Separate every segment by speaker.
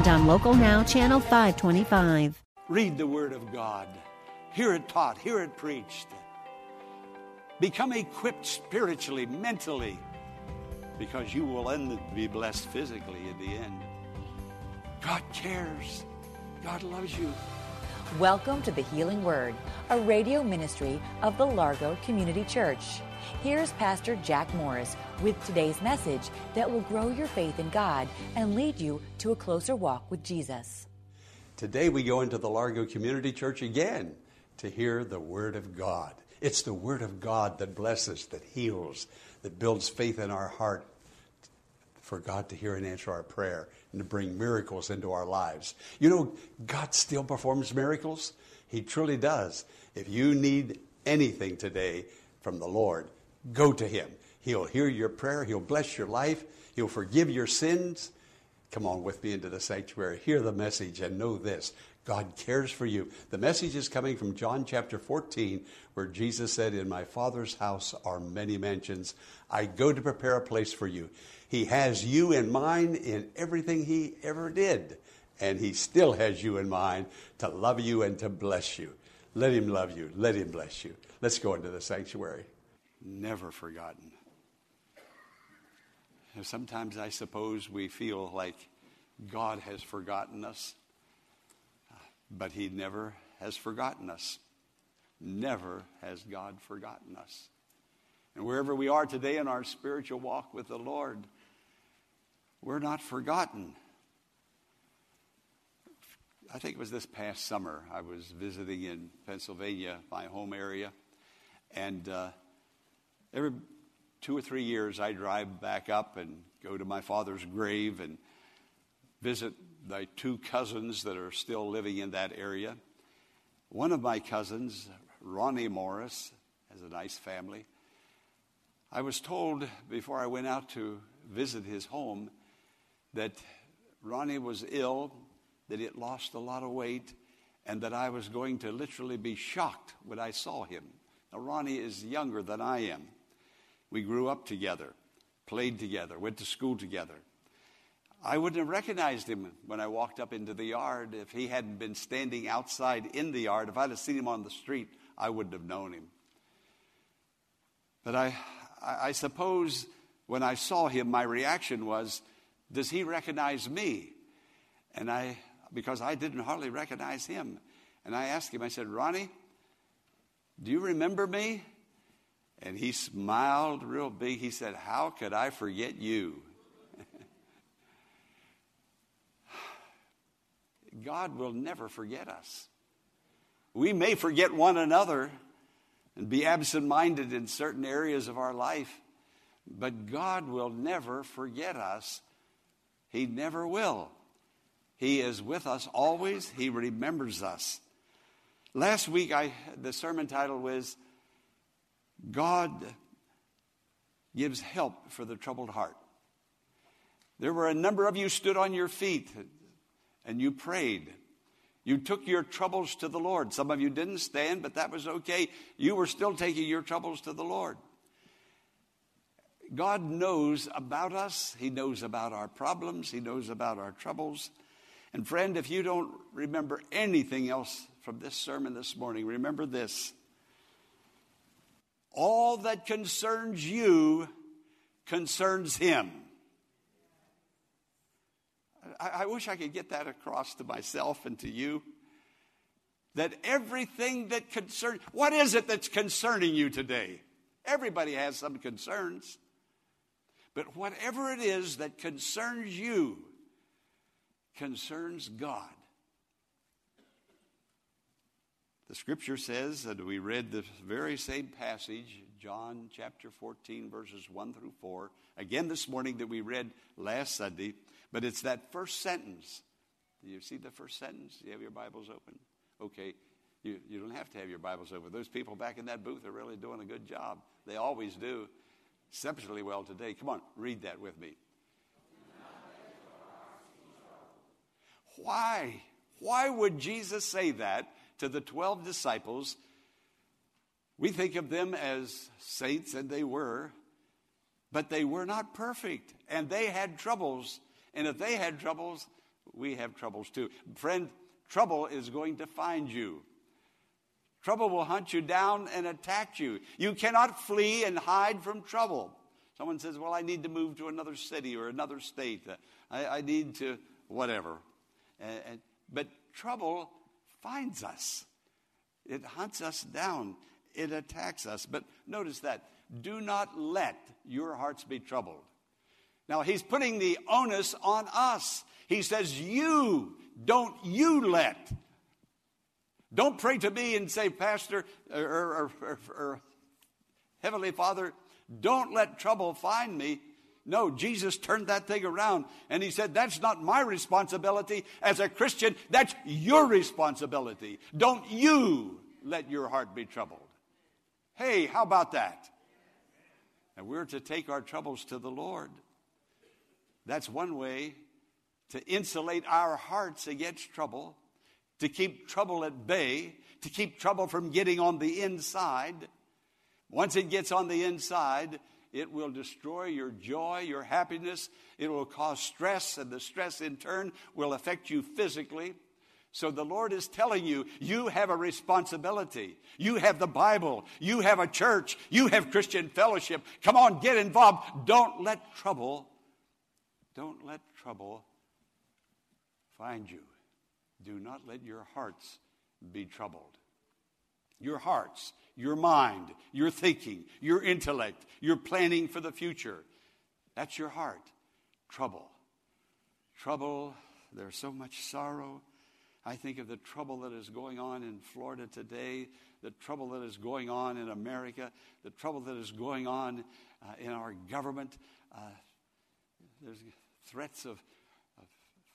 Speaker 1: and on Local Now, Channel 525.
Speaker 2: Read the Word of God. Hear it taught. Hear it preached. Become equipped spiritually, mentally, because you will end be blessed physically in the end. God cares. God loves you.
Speaker 3: Welcome to the Healing Word, a radio ministry of the Largo Community Church. Here's Pastor Jack Morris with today's message that will grow your faith in God and lead you to a closer walk with Jesus.
Speaker 2: Today we go into the Largo Community Church again to hear the Word of God. It's the Word of God that blesses, that heals, that builds faith in our heart for God to hear and answer our prayer and to bring miracles into our lives. You know, God still performs miracles. He truly does. If you need anything today from the Lord, go to Him. He'll hear your prayer, He'll bless your life, He'll forgive your sins, Come on with me into the sanctuary. Hear the message and know this God cares for you. The message is coming from John chapter 14, where Jesus said, In my Father's house are many mansions. I go to prepare a place for you. He has you in mind in everything He ever did, and He still has you in mind to love you and to bless you. Let Him love you. Let Him bless you. Let's go into the sanctuary. Never forgotten. Sometimes I suppose we feel like God has forgotten us, but He never has forgotten us. Never has God forgotten us. And wherever we are today in our spiritual walk with the Lord, we're not forgotten. I think it was this past summer. I was visiting in Pennsylvania, my home area, and uh, every two or three years, I drive back up and go to my father's grave and visit my two cousins that are still living in that area. One of my cousins, Ronnie Morris, has a nice family. I was told before I went out to visit his home that Ronnie was ill, that he had lost a lot of weight, and that I was going to literally be shocked when I saw him. Now, Ronnie is younger than I am. We grew up together, played together, went to school together. I wouldn't have recognized him when I walked up into the yard if he hadn't been standing outside in the yard. If I'd have seen him on the street, I wouldn't have known him. But I, I suppose when I saw him, my reaction was, Does he recognize me? And I, because I didn't hardly recognize him. And I asked him, I said, Ronnie, do you remember me? And he smiled real big. He said, How could I forget you? God will never forget us. We may forget one another and be absent minded in certain areas of our life, but God will never forget us. He never will. He is with us always, He remembers us. Last week, I, the sermon title was God gives help for the troubled heart. There were a number of you stood on your feet and you prayed. You took your troubles to the Lord. Some of you didn't stand, but that was okay. You were still taking your troubles to the Lord. God knows about us. He knows about our problems. He knows about our troubles. And friend, if you don't remember anything else from this sermon this morning, remember this all that concerns you concerns him. I, I, wish I could get that across to myself and to you. That everything that concerns, what is it that's concerning you today? Everybody has some concerns. But whatever it is that concerns you concerns God. The scripture says, and we read the very same passage, John chapter 14, verses 1 through 4, again this morning that we read last Sunday, but it's that first sentence Do you see the first sentence? Do you have your Bibles open? Okay. You, you don't have to have your Bibles open. Those people back in that booth are really doing a good job. They always do. Exceptionally well today. Come on, read that with me. Why? Why would Jesus say that to the 12 disciples? We think of them as saints, and they were, but they were not perfect, and they had troubles. And if they had troubles, we have troubles too. Friend, trouble is going to find you. Trouble will hunt you down and attack you. You cannot flee and hide from trouble. Someone says, Well, I need to move to another city or another state. I, I need to, whatever. And, and, but trouble finds us, it hunts us down, it attacks us. But notice that do not let your hearts be troubled. Now, he's putting the onus on us. He says, You, don't you let. Don't pray to me and say, Pastor or, or, or, or Heavenly Father, don't let trouble find me. No, Jesus turned that thing around and he said, That's not my responsibility. As a Christian, that's your responsibility. Don't you let your heart be troubled. Hey, how about that? And we're to take our troubles to the Lord. That's one way to insulate our hearts against trouble, to keep trouble at bay, to keep trouble from getting on the inside. Once it gets on the inside, it will destroy your joy, your happiness. It will cause stress, and the stress in turn will affect you physically. So the Lord is telling you, you have a responsibility. You have the Bible. You have a church. You have Christian fellowship. Come on, get involved. Don't let trouble don't let trouble find you. Do not let your hearts be troubled. Your hearts, your mind, your thinking, your intellect, your planning for the future. That's your heart. Trouble. Trouble. There's so much sorrow. I think of the trouble that is going on in Florida today, the trouble that is going on in America, the trouble that is going on uh, in our government. Uh, there's threats of, of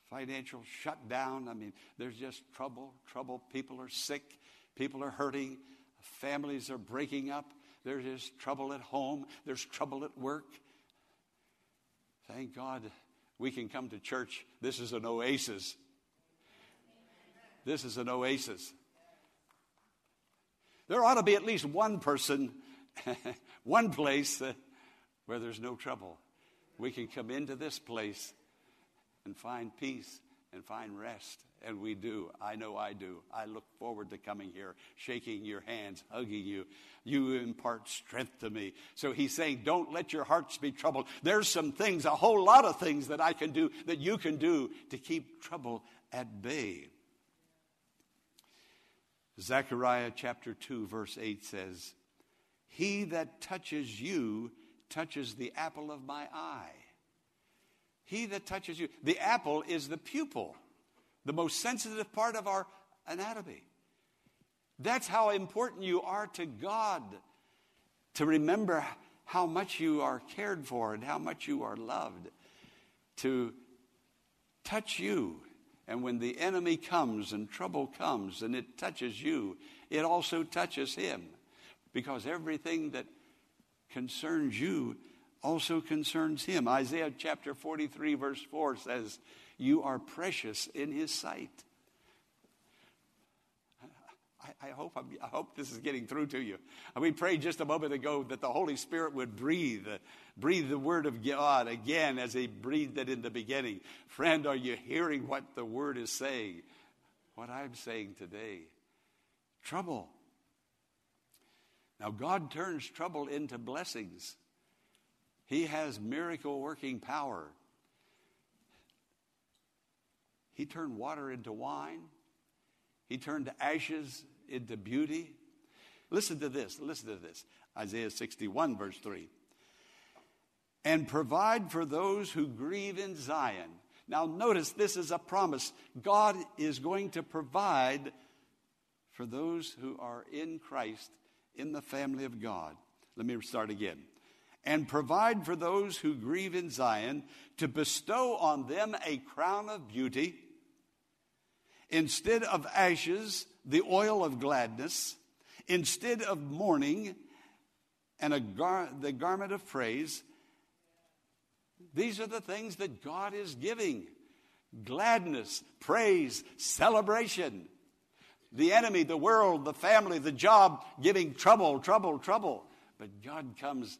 Speaker 2: financial shutdown. I mean, there's just trouble, trouble. People are sick, people are hurting, families are breaking up. There's just trouble at home, there's trouble at work. Thank God we can come to church. This is an oasis. This is an oasis. There ought to be at least one person, one place where there's no trouble we can come into this place and find peace and find rest. And we do. I know I do. I look forward to coming here, shaking your hands, hugging you. You impart strength to me. So he's saying, don't let your hearts be troubled. There's some things, a whole lot of things that I can do, that you can do to keep trouble at bay. Zechariah chapter 2, verse 8 says, He that touches you touches the apple of my eye. He that touches you. The apple is the pupil, the most sensitive part of our anatomy. That's how important you are to God to remember how much you are cared for and how much you are loved. To touch you. And when the enemy comes and trouble comes and it touches you, it also touches him. Because everything that concerns you also concerns him. Isaiah chapter 43, verse 4 says, You are precious in his sight. I, hope, I'm, i hope this is getting through to you. We prayed just a moment ago that the Holy Spirit would breathe, breathe the word of God again as he breathed it in the beginning. Friend, are you hearing what the word is saying? What I'm saying today. Trouble now, God turns trouble into blessings. He has miracle working power. He turned water into wine, He turned ashes into beauty. Listen to this. Listen to this. Isaiah 61, verse 3. And provide for those who grieve in Zion. Now, notice this is a promise. God is going to provide for those who are in Christ in the family of God. Let me start again. And provide for those who grieve in Zion to bestow on them a crown of beauty Instead of ashes, the oil of gladness. Instead of mourning and a gar- the garment of praise. These are the things that God is giving gladness, praise, celebration. The enemy, the world, the family, the job giving trouble, trouble, trouble. But God comes,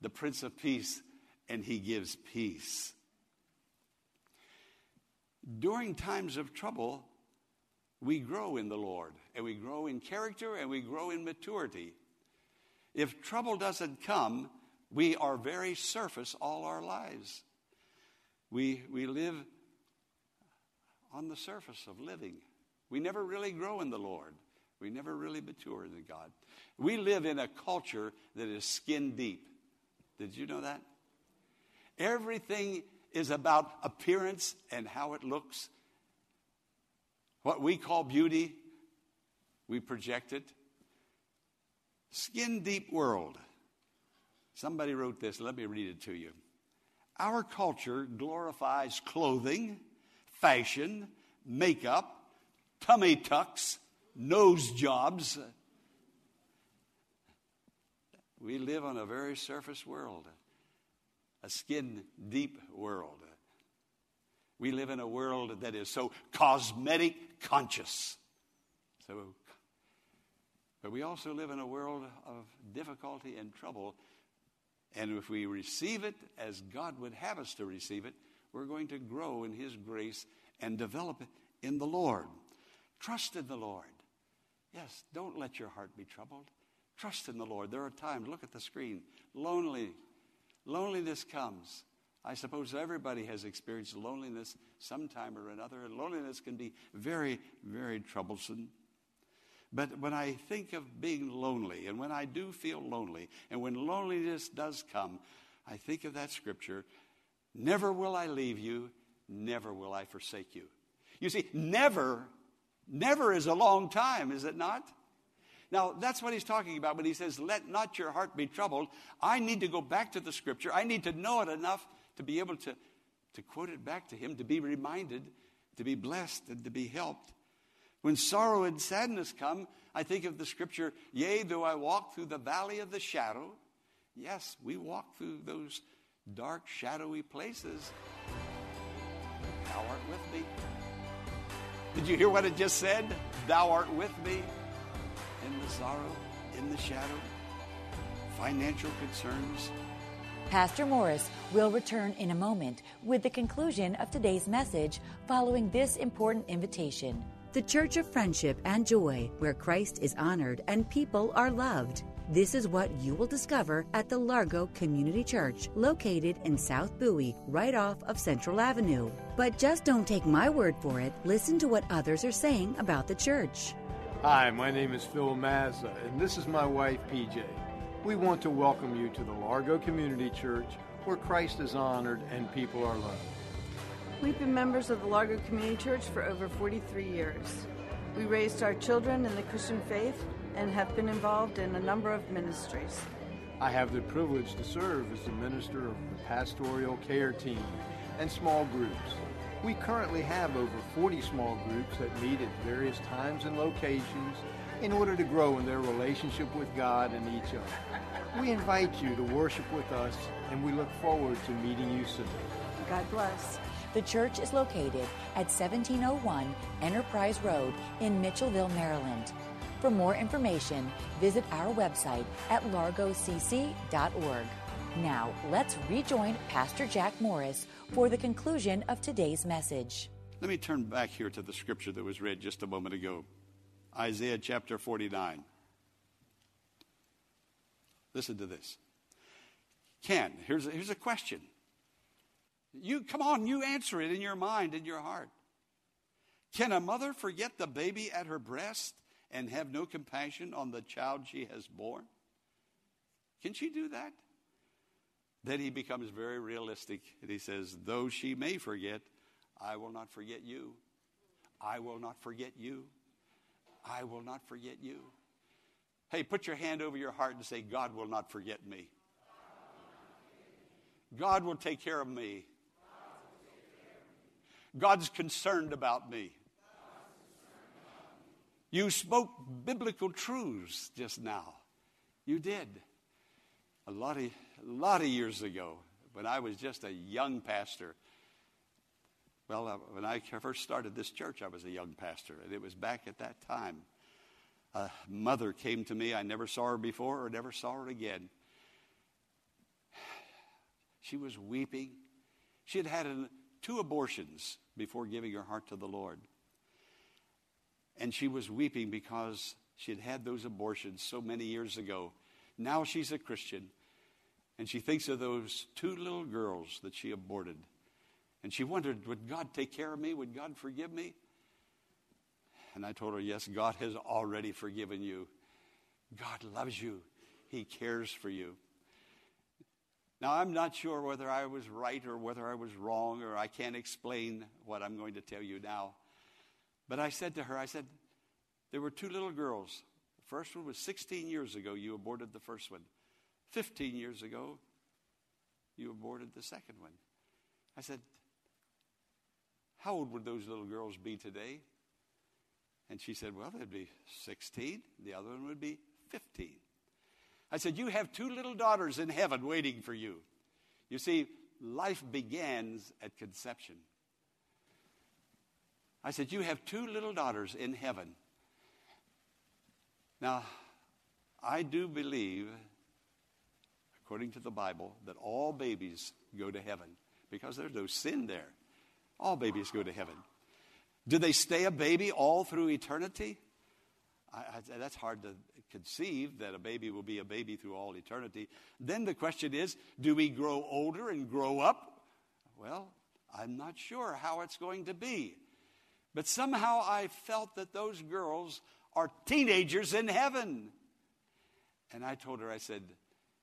Speaker 2: the Prince of Peace, and He gives peace. During times of trouble, we grow in the Lord, and we grow in character, and we grow in maturity. If trouble doesn't come, we are very surface all our lives. We, we live on the surface of living. We never really grow in the Lord. We never really mature in God. We live in a culture that is skin deep. Did you know that? Everything is about appearance and how it looks. What we call beauty, we project it. Skin deep world. Somebody wrote this. Let me read it to you. Our culture glorifies clothing, fashion, makeup, tummy tucks, nose jobs. We live on a very surface world, a skin deep world. We live in a world that is so cosmetic conscious. So, but we also live in a world of difficulty and trouble. And if we receive it as God would have us to receive it, we're going to grow in His grace and develop it in the Lord. Trust in the Lord. Yes, don't let your heart be troubled. Trust in the Lord. There are times, look at the screen, lonely. Loneliness comes. I suppose everybody has experienced loneliness sometime or another, and loneliness can be very, very troublesome. But when I think of being lonely, and when I do feel lonely, and when loneliness does come, I think of that scripture Never will I leave you, never will I forsake you. You see, never Never is a long time, is it not? Now, that's what he's talking about when he says, Let not your heart be troubled. I need to go back to the scripture. I need to know it enough to be able to, to quote it back to him, to be reminded, to be blessed, and to be helped. When sorrow and sadness come, I think of the scripture, Yea, though I walk through the valley of the shadow. Yes, we walk through those dark, shadowy places. With. Did you hear what it just said? Thou art with me in the sorrow, in the shadow, financial concerns.
Speaker 3: Pastor Morris will return in a moment with the conclusion of today's message following this important invitation. The Church of Friendship and Joy, where Christ is honored and people are loved. This is what you will discover at the Largo Community Church, located in South Bowie, right off of Central Avenue. But just don't take my word for it. Listen to what others are saying about the church.
Speaker 4: Hi, my name is Phil Mazza, and this is my wife, PJ. We want to welcome you to the Largo Community Church, where Christ is honored and people are loved.
Speaker 5: We've been members of the Largo Community Church for over 43 years. We raised our children in the Christian faith and have been involved in a number of ministries.
Speaker 4: I have the privilege to serve as the minister of the pastoral care team and small groups. We currently have over 40 small groups that meet at various times and locations in order to grow in their relationship with God and each other. We invite you to worship with us and we look forward to meeting you soon.
Speaker 5: God bless.
Speaker 3: The church is located at 1701 Enterprise Road in Mitchellville, Maryland. For more information, visit our website at largocc.org. Now, let's rejoin Pastor Jack Morris for the conclusion of today's message.
Speaker 2: Let me turn back here to the scripture that was read just a moment ago Isaiah chapter 49. Listen to this. Ken, here's a, here's a question. You come on, you answer it in your mind, in your heart. Can a mother forget the baby at her breast and have no compassion on the child she has born? Can she do that? Then he becomes very realistic and he says, Though she may forget, I will not forget you. I will not forget you. I will not forget you. Hey, put your hand over your heart and say, God will not forget me. God will take care of me. God's concerned about me. You spoke biblical truths just now. You did. A lot of, a lot of years ago, when I was just a young pastor, well, uh, when I first started this church, I was a young pastor, and it was back at that time. A mother came to me. I never saw her before or never saw her again. She was weeping. She had had an, two abortions before giving her heart to the Lord. And she was weeping because she had had those abortions so many years ago. Now she's a Christian. And she thinks of those two little girls that she aborted. And she wondered, would God take care of me? Would God forgive me? And I told her, yes, God has already forgiven you. God loves you, He cares for you. Now, I'm not sure whether I was right or whether I was wrong, or I can't explain what I'm going to tell you now. But I said to her, I said, there were two little girls. The first one was 16 years ago, you aborted the first one. 15 years ago, you aborted the second one. I said, How old would those little girls be today? And she said, Well, they'd be 16. The other one would be 15. I said, You have two little daughters in heaven waiting for you. You see, life begins at conception. I said, You have two little daughters in heaven. Now, I do believe, according to the Bible, that all babies go to heaven because there's no sin there. All babies go to heaven. Do they stay a baby all through eternity? I, I, that's hard to conceive that a baby will be a baby through all eternity. Then the question is do we grow older and grow up? Well, I'm not sure how it's going to be. But somehow I felt that those girls are teenagers in heaven. And I told her, I said,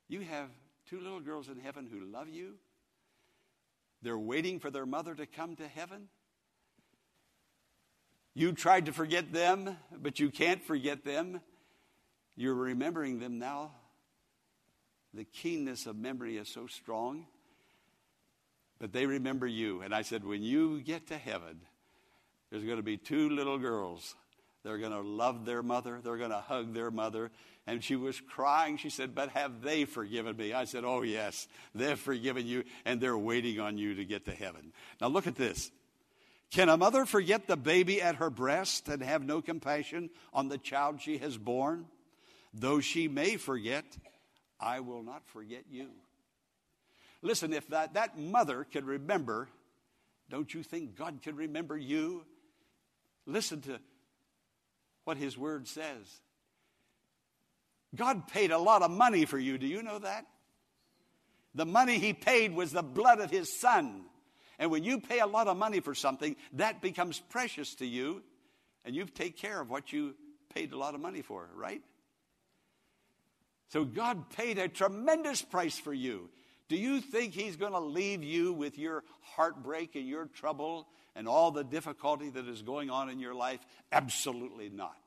Speaker 2: You have two little girls in heaven who love you. They're waiting for their mother to come to heaven. You tried to forget them, but you can't forget them. You're remembering them now. The keenness of memory is so strong. But they remember you. And I said, when you get to heaven, there's going to be two little girls. They're going to love their mother. They're going to hug their mother. And she was crying. She said, But have they forgiven me? I said, Oh, yes, they've forgiven you, and they're waiting on you to get to heaven. Now, look at this. Can a mother forget the baby at her breast and have no compassion on the child she has born? Though she may forget, I will not forget you. Listen, if that, that mother could remember, don't you think God could remember you? Listen to what His Word says. God paid a lot of money for you. Do you know that? The money He paid was the blood of His Son. And when you pay a lot of money for something, that becomes precious to you, and you take care of what you paid a lot of money for, right? So God paid a tremendous price for you. Do you think He's going to leave you with your heartbreak and your trouble and all the difficulty that is going on in your life? Absolutely not.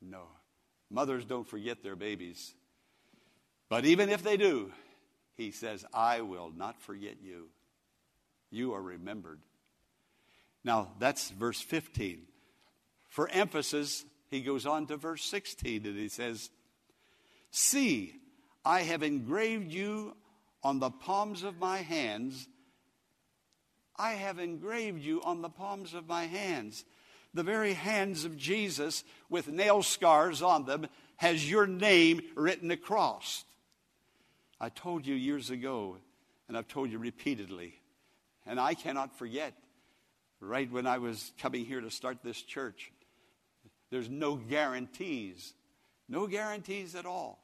Speaker 2: No. Mothers don't forget their babies. But even if they do, He says, I will not forget you. You are remembered. Now, that's verse 15. For emphasis, he goes on to verse 16 and he says, See, I have engraved you on the palms of my hands. I have engraved you on the palms of my hands. The very hands of Jesus with nail scars on them has your name written across. I told you years ago, and I've told you repeatedly, and I cannot forget, right when I was coming here to start this church, there's no guarantees, no guarantees at all.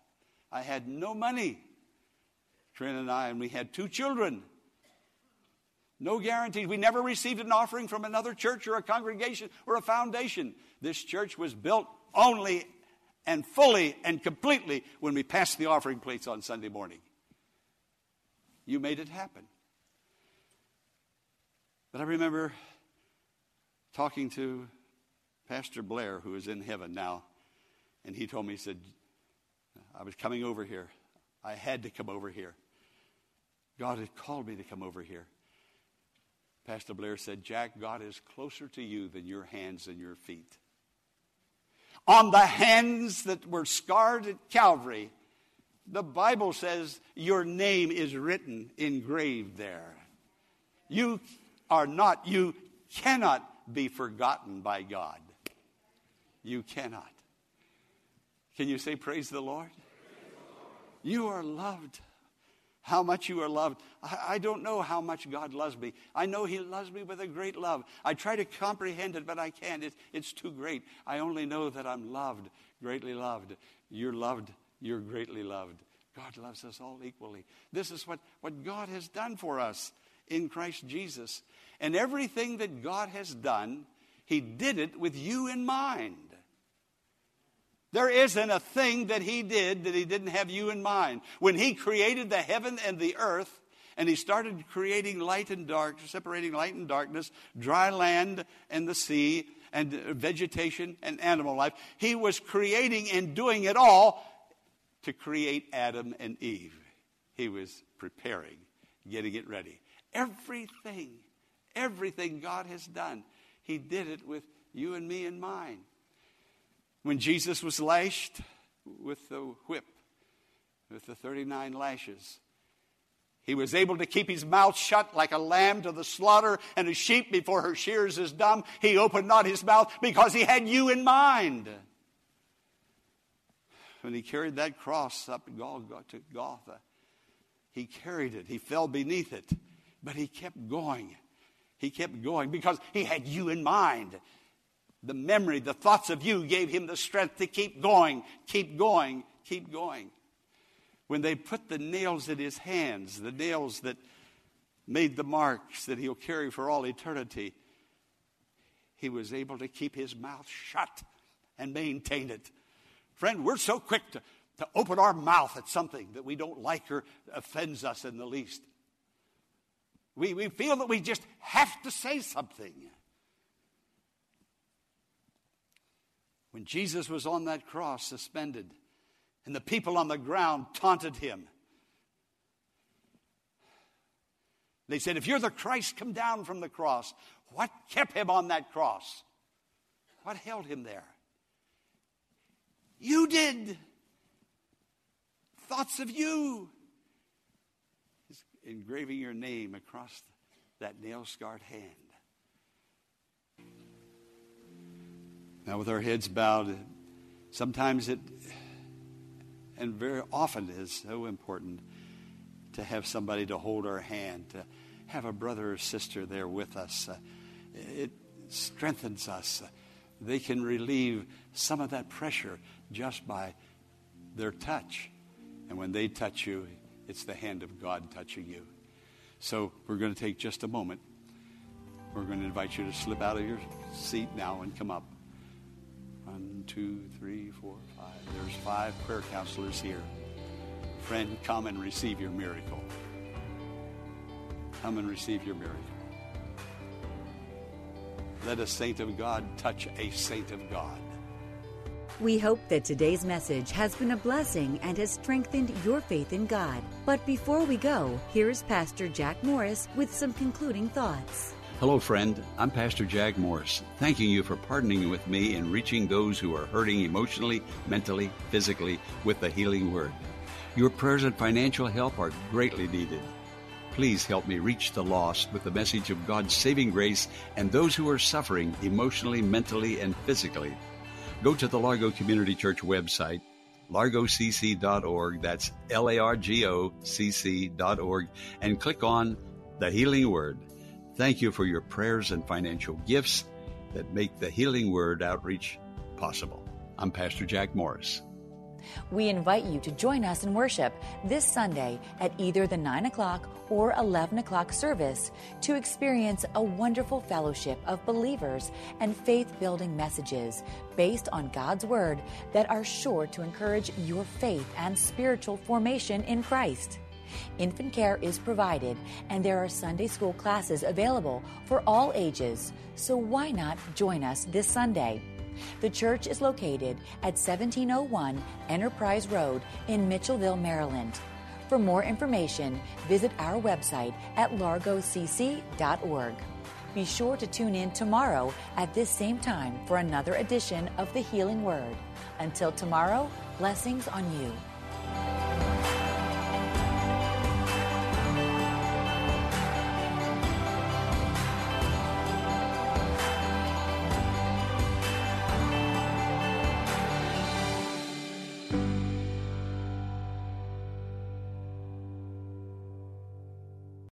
Speaker 2: I had no money. Trina and I, and we had two children. No guarantees. We never received an offering from another church or a congregation or a foundation. This church was built only and fully and completely when we passed the offering plates on Sunday morning. You made it happen. But I remember talking to Pastor Blair, who is in heaven now, and he told me, he said, I was coming over here. I had to come over here. God had called me to come over here. Pastor Blair said, Jack, God is closer to you than your hands and your feet. on the hands that were scarred at Calvary, the Bible says your name is written, engraved there. You are not, you cannot be forgotten by God. You cannot. Can you say, Praise the Lord? You are loved. How much you are loved. I, I, don't know how much God loves me. I know He loves me with a great love. I try to comprehend it, but I can't. It, it's too great. I only know that I'm loved, greatly loved. You're loved. You're greatly loved. God loves us all equally. This is what, what God has done for us in Christ Jesus. And everything that God has done, He did it with you in mind. There isn't a thing that He did that He didn't have you in mind. When He created the heaven and the earth, and He started creating light and dark, separating light and darkness, dry land and the sea, and vegetation and animal life, He was creating and doing it all to create Adam and Eve. He was preparing, getting it ready. Everything, everything God has done, He did it with you and me in mind. When Jesus was lashed with the whip, with the 39 lashes, he was able to keep his mouth shut like a lamb to the slaughter, and a sheep before her shears is dumb. He opened not his mouth because he had you in mind. When he carried that cross up to Golgotha, he carried it. He fell beneath it. But he kept going. He kept going because he had you in mind. The memory, the thoughts of you gave him the strength to keep going, keep going, keep going. When they put the nails in his hands, the nails that made the marks that he'll carry for all eternity, he was able to keep his mouth shut and maintain it. Friend, we're so quick to, to open our mouth at something that we don't like or offends us in the least. We, we feel that we just have to say something. When Jesus was on that cross, suspended, and the people on the ground taunted him, they said, If you're the Christ, come down from the cross. What kept him on that cross? What held him there? You did. Thoughts of you He's engraving your name across that nail scarred hand. Now, with our heads bowed, sometimes it, and very often is so important to have somebody to hold our hand, to have a brother or sister there with us. Uh, it strengthens us. Uh, they can relieve some of that pressure just by their touch. And when they touch you, it's the hand of God touching you. So we're going to take just a moment. We're going to invite you to slip out of your seat now and come up. One, two, three, four, five. There's five prayer counselors here. Friend, come and receive your miracle. Come and receive your miracle. Let a saint of God touch a saint of God.
Speaker 3: We hope that today's message has been a blessing and has strengthened your faith in God. But before we go, here's Pastor Jack Morris with some concluding thoughts.
Speaker 2: Hello, friend. I'm Pastor Jack Morris, thanking you for partnering with me in reaching those who are hurting emotionally, mentally, physically with the healing word. Your prayers and financial help are greatly needed. Please help me reach the lost with the message of God's saving grace and those who are suffering emotionally, mentally, and physically. Go to the Largo Community Church website, largocc.org. That's L A R G O C C.org, and click on the Healing Word. Thank you for your prayers and financial gifts that make the Healing Word outreach possible. I'm Pastor Jack Morris.
Speaker 3: We invite you to join us in worship this Sunday at either the 9 o'clock or 11 o'clock service to experience a wonderful fellowship of believers and faith building messages based on God's Word that are sure to encourage your faith and spiritual formation in Christ. Infant care is provided, and there are Sunday school classes available for all ages, so why not join us this Sunday? The church is located at 1701 Enterprise Road in Mitchellville, Maryland. For more information, visit our website at largocc.org. Be sure to tune in tomorrow at this same time for another edition of the Healing Word. Until tomorrow, blessings on you.